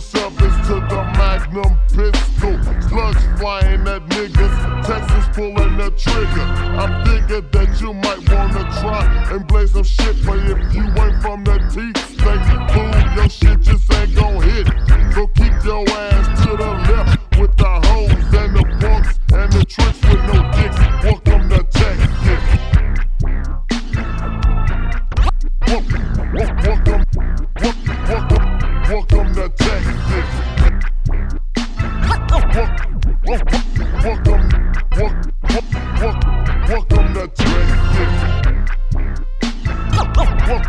fives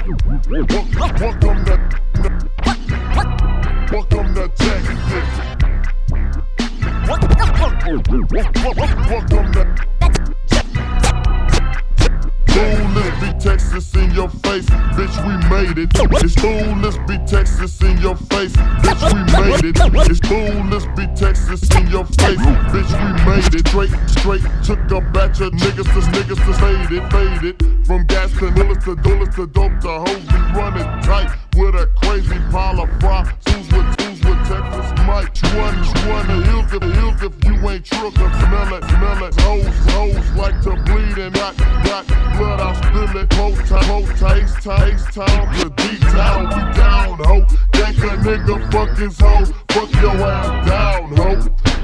Welcome to, welcome to Texas. Welcome to. Made it. It's let's be Texas in your face, bitch. We made it. It's let's be Texas in your face, bitch. We made it. Straight, straight, took a batch of niggas to niggas to faded, faded. From gas to nillas to dollars to dope to hoes, we running tight with a crazy pile of. Who's with who's with Texas Mike? One, one, the hills if hills if you ain't shook up, smell it, smell it. Hoes, hoes like to bleed and got, got tight, hold tight, takes time, to deep down, we down, ho. Yank a nigga, fuck his hoe, fuck your ass down, ho.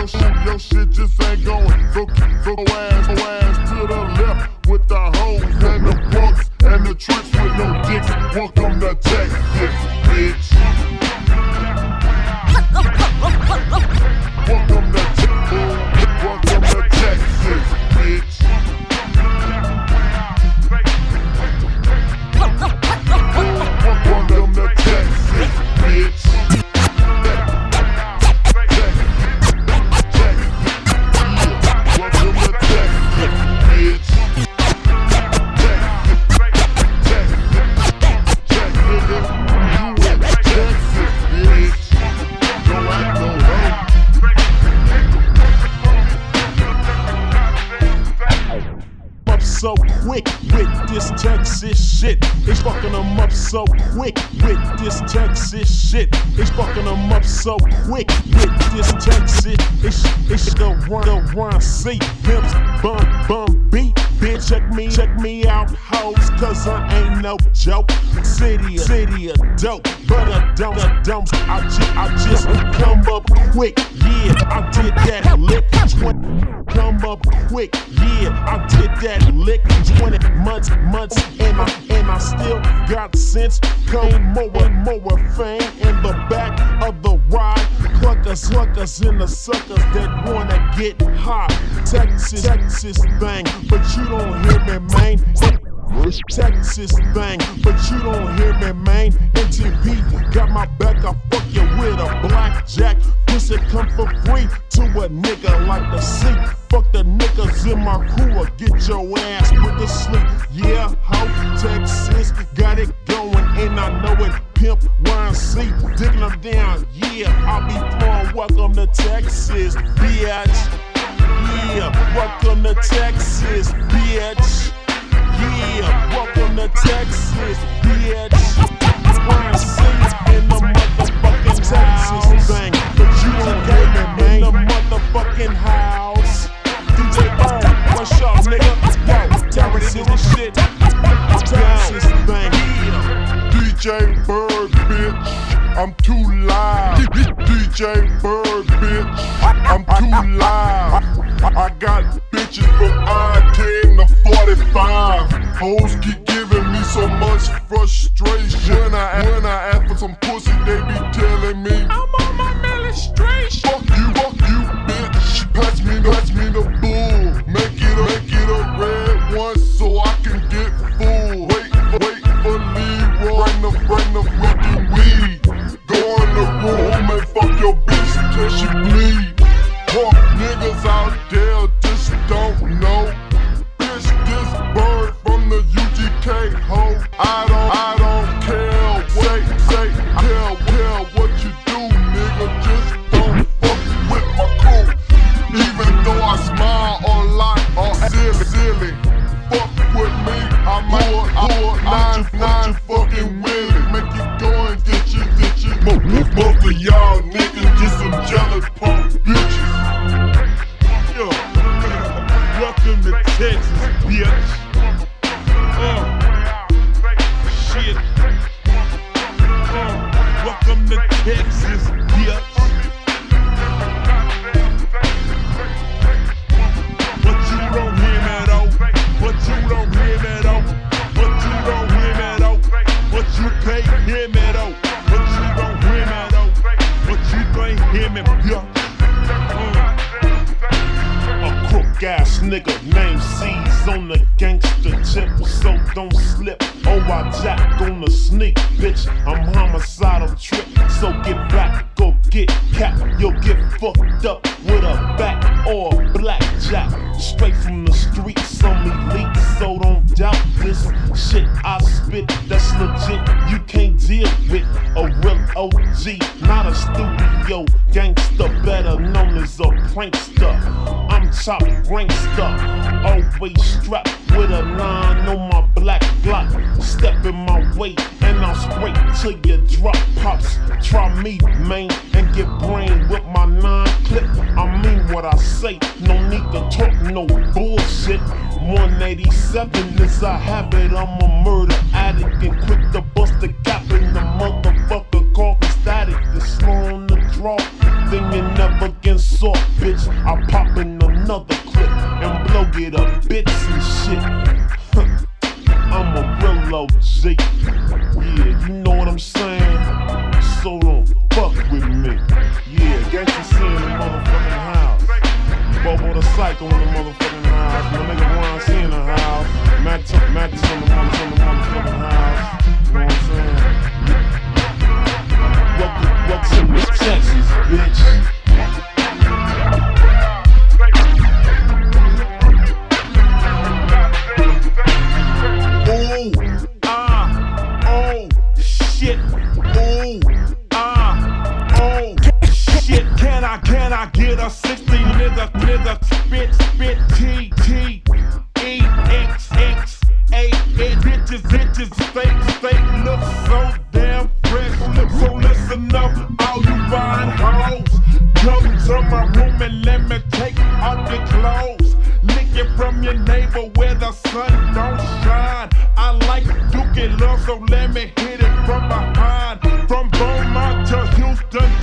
Your shit, your shit just ain't going. So go ass, go ass to the left with the hoes and the punks and the tricks with no dicks. Welcome to Texas, quick with this Texas shit. It's fucking them up so quick with this Texas shit. It's fucking them up so quick with this Texas. It's it's the run the run see pimps bum bum beat. Bitch, check me, check me out, hoes, cause I ain't no joke. City, city of dope, but I don't, I don't, I just, I just come up quick, yeah, I did that lick. 20, come up quick, yeah, I did that lick. 20 months, months, and I, and I still got sense. Come more and more fame in the back of the cluckers, and the suckers that wanna get high. Texas, Texas thing, but you don't hear me, man. Texas thing, but you don't hear me, man. MTV got my back, I fuck you with a blackjack. Pussy come for free to a nigga like the sea. Fuck the niggas in my crew or get your ass put to sleep. Yeah, Texas, bitch. Yeah, welcome to Texas, bitch. Brian Sings in the motherfucking Texas thing. But you don't get me, man. In the motherfucking house. DJ Bird, what's up, nigga? Yo, Texas is the shit. Texas thing. DJ Bird, bitch. I'm too loud. DJ Texas, A ass nigga named C's on the gangster tip, so don't slip. Oh, I jack on the sneak, bitch. I'm homicidal trip, so get back, go get cap. You'll get fucked up with a bat or a blackjack. Straight from the streets, me leak, so don't doubt this shit I spit. That's legit, you can't deal with a real OG, not a studio gangster, better known as a prankster. Top prankster, always strapped with a nine on my black block. Step in my way, and I'm straight till you drop pops. Try me, man, and get brain with my nine clip. I mean what I say, no need to talk no bullshit. 187 is a habit, I'm a murder addict and quick to bust the cap in the motherfucker called static. The slow on the draw, then you never get soft, bitch. I another clip and blow it up bits and shit. I'm a real OG.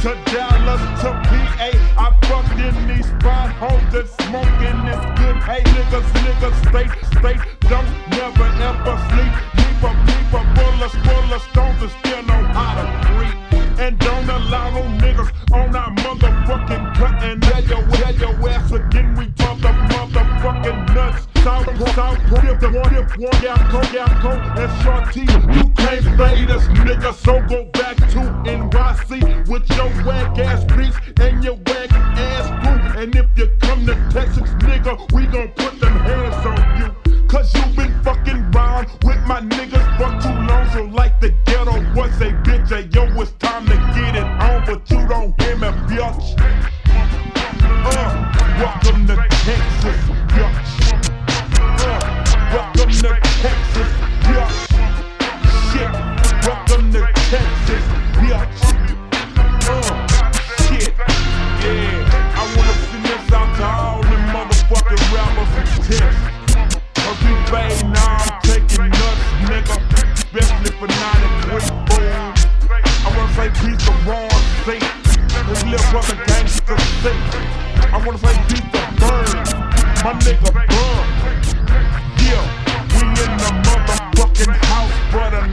To Dallas South, dip, the one, dip, one, go. You can't fade us, nigga, so go back to NYC with your whack ass beats and your whack ass crew. And if you come to Texas, nigga, we gon' put them hands on you. Cause you been fucking round with my niggas for too long. So like the Geto Boys say, bitch, yo, it's brother